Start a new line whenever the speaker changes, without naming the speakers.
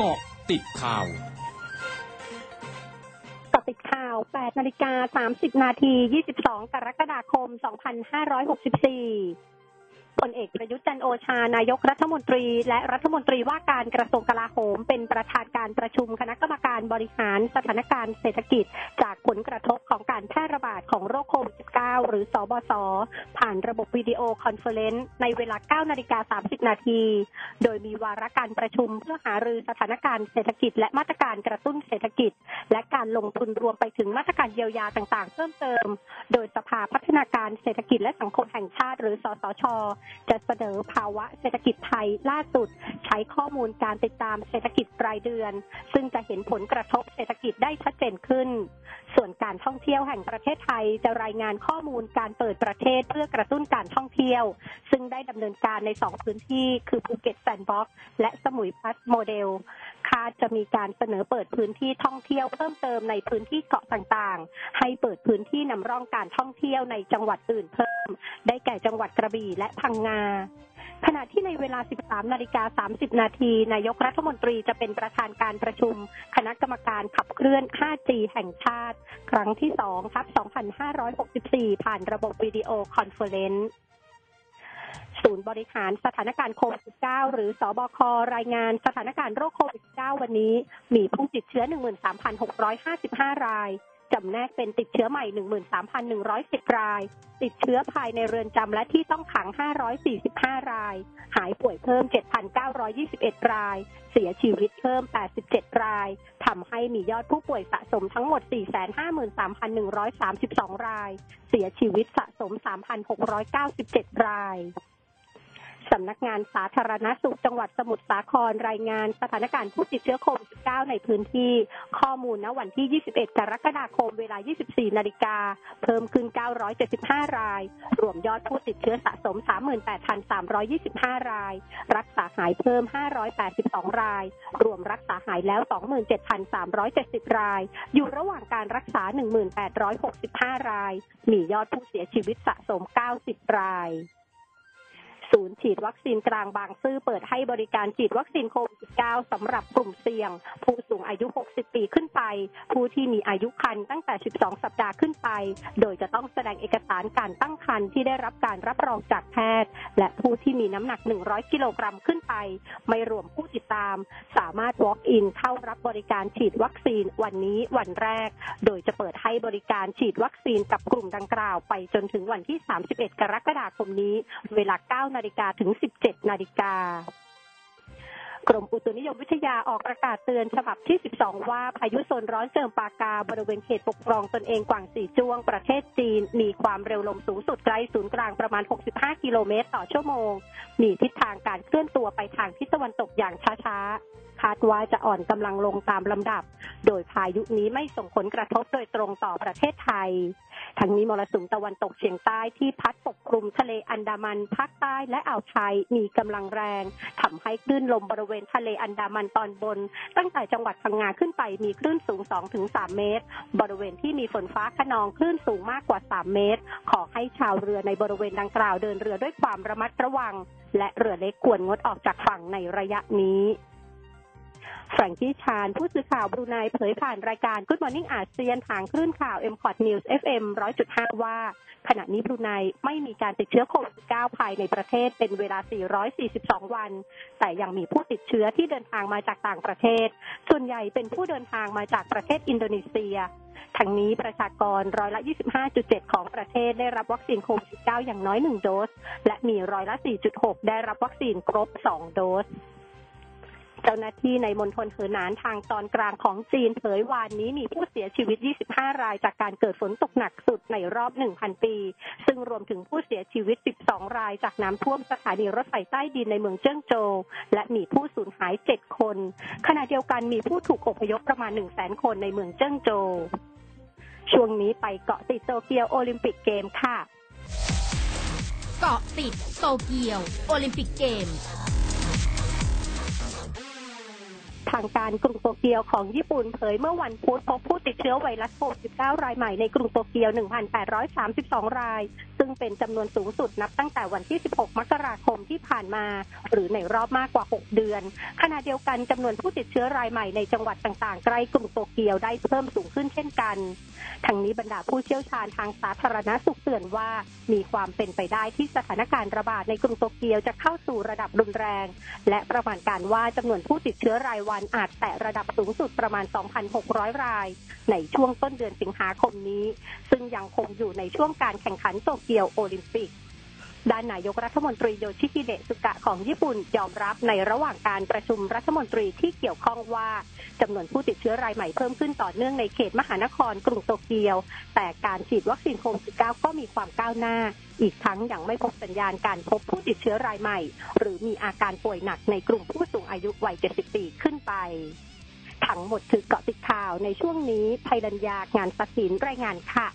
เกาะติดข่าวเกาะ
ติดข่าว 8 นาฬิกา 30 นาที 22 กรกฎาคม 2564 พลเอกประยุทธ์จันทร์โอชานายกรัฐมนตรี และรัฐมนตรีว่าการกระทรวงกลาโหม เป็นประธานการประชุมคณะกรรมการบริหารสถานการณ์เศรษฐกิจ จากผลกระทบของการแพร่ระบาดของโรคโควิด -19 หรือศบศผ่านระบบวิดีโอคอนเฟอเรนซ์ในเวลา 9 นาฬิกา 30 นาที โดยมีวาระการประชุมเพื่อหารือสถานการณ์เศรษฐกิจ และมาตรการกระตุ้นเศรษฐกิจ และการลงทุนรวมไปถึงมาตรการเยียวยาต่างๆ เพิ่มเติม โดยสภาพัฒนา การเศรษฐกิจและสังคมแห่งชาติ หรือสสช จะเสนอภาวะเศรษฐกิจไทยล่าสุด ใช้ข้อมูลการติดตามเศรษฐกิจรายเดือน ซึ่งจะเห็นผลกระทบเศรษฐกิจได้ชัดเจนขึ้น ส่วนการท่องเที่ยวแห่งประเทศไทยจะรายงานข้อมูลการเปิดประเทศเพื่อกระตุ้นการท่องเที่ยว ซึ่งได้ดำเนินการใน 2 พื้นที่ คือภูเก็ตแซนด์บ็อกซ์และสมุยพลัสโมเดล คาดจะมีการเสนอเปิดพื้นที่ท่องเที่ยวเพิ่มเติมในพื้นที่เกาะต่างๆ ให้เปิดพื้นที่นำร่องการท่องเที่ยวในจังหวัดอื่นเพิ่ม ได้แก่จังหวัดกระบี่และพังงาขณะที่ในเวลา 13 นาฬิกา 30 นาที นายกรัฐมนตรีจะเป็นประธานการประชุม คณะกรรมการขับเคลื่อน 5G แห่งชาติ ครั้งที่2ทับ 2564 ผ่านระบบวิดีโอคอนเฟอเรนซ์ ศูนย์บริหารสถานการณ์โควิด -19 หรือศบครายงานสถานการณ์โรคโควิด -19 วันนี้ มีผู้ติดเชื้อ 13,655 ราย จำแนกเป็นติดเชื้อใหม่ 13,110 ราย ติดเชื้อภายในเรือนจำและที่ต้องขัง 545 ราย หายป่วยเพิ่ม 7,921 ราย เสียชีวิตเพิ่ม 87 รายทำให้มียอดผู้ป่วยสะสมทั้งหมด 453,132 ราย เสียชีวิตสะสม 3,697 ราย สำนักงานสาธารณสุขจังหวัดสมุทรสาครรายงานสถานการณ์ผู้ติดเชื้อโควิด -19 ในพื้นที่ ข้อมูลณวันที่ 21 กรกฎาคมเวลา 24 นาฬิกา เพิ่มขึ้น 975 ราย รวมยอดผู้ติดเชื้อสะสม 38,325 ราย รักษาหายเพิ่ม 582 ราย รวมรักษาหายแล้ว 27,370 ราย อยู่ระหว่างการรักษา 1,865 ราย มียอดผู้เสียชีวิตสะสม 90 ราย ศูนย์ฉีดวัคซีนกลางบางซื่อเปิดให้บริการฉีดวัคซีนโค -19 สำหรับกลุ่มเสี่ยง ผู้สูงอายุ 60 ปีขึ้นไป ผู้ที่มีอายุครรภ์ตั้งแต่ 12 สัปดาห์ขึ้นไป โดยจะต้องแสดงเอกสารการตั้งครรภ์ที่ได้รับการรับรองจากแพทย์ และผู้ที่มีน้ำหนัก 100 กิโลกรัมขึ้นไป ไม่รวมผู้ติดตาม สามารถ walk in เข้ารับบริการฉีดวัคซีนวันนี้วันแรก โดยจะเปิดให้บริการฉีดวัคซีนกับกลุ่มดังกล่าว ไปจนถึงวันที่ 31 กรกฎาคมนี้ เวลา 9 นาฬิกาถึง 17 นาฬิกา กรมอุตุนิยมวิทยาออกประกาศเตือนฉบับที่ 12 ว่าพายุโซนร้อนเจิมปากาบริเวณเขตปกครองตนเองกวางสีจ้วงประเทศจีน มีความเร็วลมสูงสุดไกลศูนย์กลางประมาณ 65 กิโลเมตรต่อชั่วโมง มีทิศทางการเคลื่อนตัวไปทางทิศตะวันตกอย่างช้าๆคาดว่าจะอ่อนกำลังลงตามลำดับ โดยพายุนี้ไม่ส่งผลกระทบโดยตรงต่อประเทศไทย ทั้งนี้มรสุมตะวันตกเฉียงใต้ที่พัดปกคลุมทะเลอันดามันภาคใต้และอ่าวไทยมีกำลังแรงทำให้คลื่นลมบริเวณทะเลอันดามันตอนบน ตั้งแต่จังหวัดพังงาขึ้นไปมีคลื่นสูง 2-3 เมตร บริเวณที่มีฝนฟ้าขนองคลื่นสูงมากกว่า 3 เมตร ขอให้ชาวเรือในบริเวณดังกล่าวเดินเรือด้วยความระมัดระวัง และเรือเล็กควรงดออกจากฝั่งในระยะนี้ แฟรงกี้ชานผู้สื่อข่าวบรูไนเผยผ่านรายการ Good Morning อาเซียนทางคลื่นข่าว m c o t News FM 100.5 ว่า ขณะนี้บรูไนไม่มีการติดเชื้อโควิด -19 ภายในประเทศเป็นเวลา 442 วัน แต่ยังมีผู้ติดเชื้อที่เดินทางมาจากต่างประเทศ ส่วนใหญ่เป็นผู้เดินทางมาจากประเทศอินโดนีเซียทั้งนี้ประชากรร้อยละ 25.7 ของประเทศได้รับวัคซีนโควิด -19 อย่างน้อย 1 โดส และมีร้อยละ 4.6 ได้รับวัคซีนครบ 2 โดส เจ้าหน้าที่ในมณฑลเหอหนานทางตอนกลางของจีนเผยวานนี้มีผู้เสียชีวิต 25 รายจากการเกิดฝนตกหนักสุดในรอบ 1,000 ปี ซึ่งรวมถึงผู้เสียชีวิต 12 รายจากน้ำท่วมสถานีรถไฟใต้ดินในเมืองเจิ้งโจวและมีผู้สูญหาย 7 คน ขณะเดียวกันมีผู้ถูกอพยพประมาณ 100,000 คนในเมืองเจิ้งโจวช่วงนี้ไปเกาะติดโตเกียวโอลิมปิกเกมค่ะ
เกาะติดโตเกียวโอลิมปิกเกม
ทางการกรุงโตเกียวของญี่ปุ่นเผยเมื่อวันพุธพบผู้ติดเชื้อไวรัสโควิด -19 รายใหม่ในกรุงโตเกียว 1,832 ราย ซึ่งเป็นจำนวนสูงสุดนับตั้งแต่วันที่ 16 มกราคมที่ผ่านมา หรือในรอบมากกว่า 6 เดือน ขณะเดียวกันจำนวนผู้ติดเชื้อรายใหม่ในจังหวัดต่างๆ ใกล้กรุงโตเกียวได้เพิ่มสูงขึ้นเช่นกัน ทั้งนี้บรรดาผู้เชี่ยวชาญทางสาธารณสุขเตือนว่ามีความเป็นไปได้ที่สถานการณ์ระบาดในกรุงโตเกียวจะเข้าสู่ระดับรุนแรง และประมาณการว่าจำนวนผู้ติดเชื้อรายวันอาจแตะระดับสูงสุดประมาณ 2,600 ราย ในช่วงต้นเดือนสิงหาคมนี้ ซึ่งยังคงอยู่ในช่วงการแข่งขันโตเกียวโอลิมปิก ด้านนายกรัฐมนตรีโยชิฮิเดะสุกะของญี่ปุ่นยอมรับในระหว่างการประชุมรัฐมนตรีที่เกี่ยวข้องว่าจำนวนผู้ติดเชื้อรายใหม่เพิ่มขึ้นต่อเนื่องในเขตมหานครกรุงโตเกียว แต่การฉีดวัคซีนโควิด -19 ก็มีความก้าวหน้า อีกทั้งยังไม่พบสัญญาณการพบผู้ติดเชื้อรายใหม่ หรือมีอาการป่วยหนักในกลุ่มผู้สูงอายุวัย 70 ปีขึ้นไปทั้งหมดคือเกาะติดข่าวในช่วงนี้ภัยรัญญางานสศินรายงานค่ะ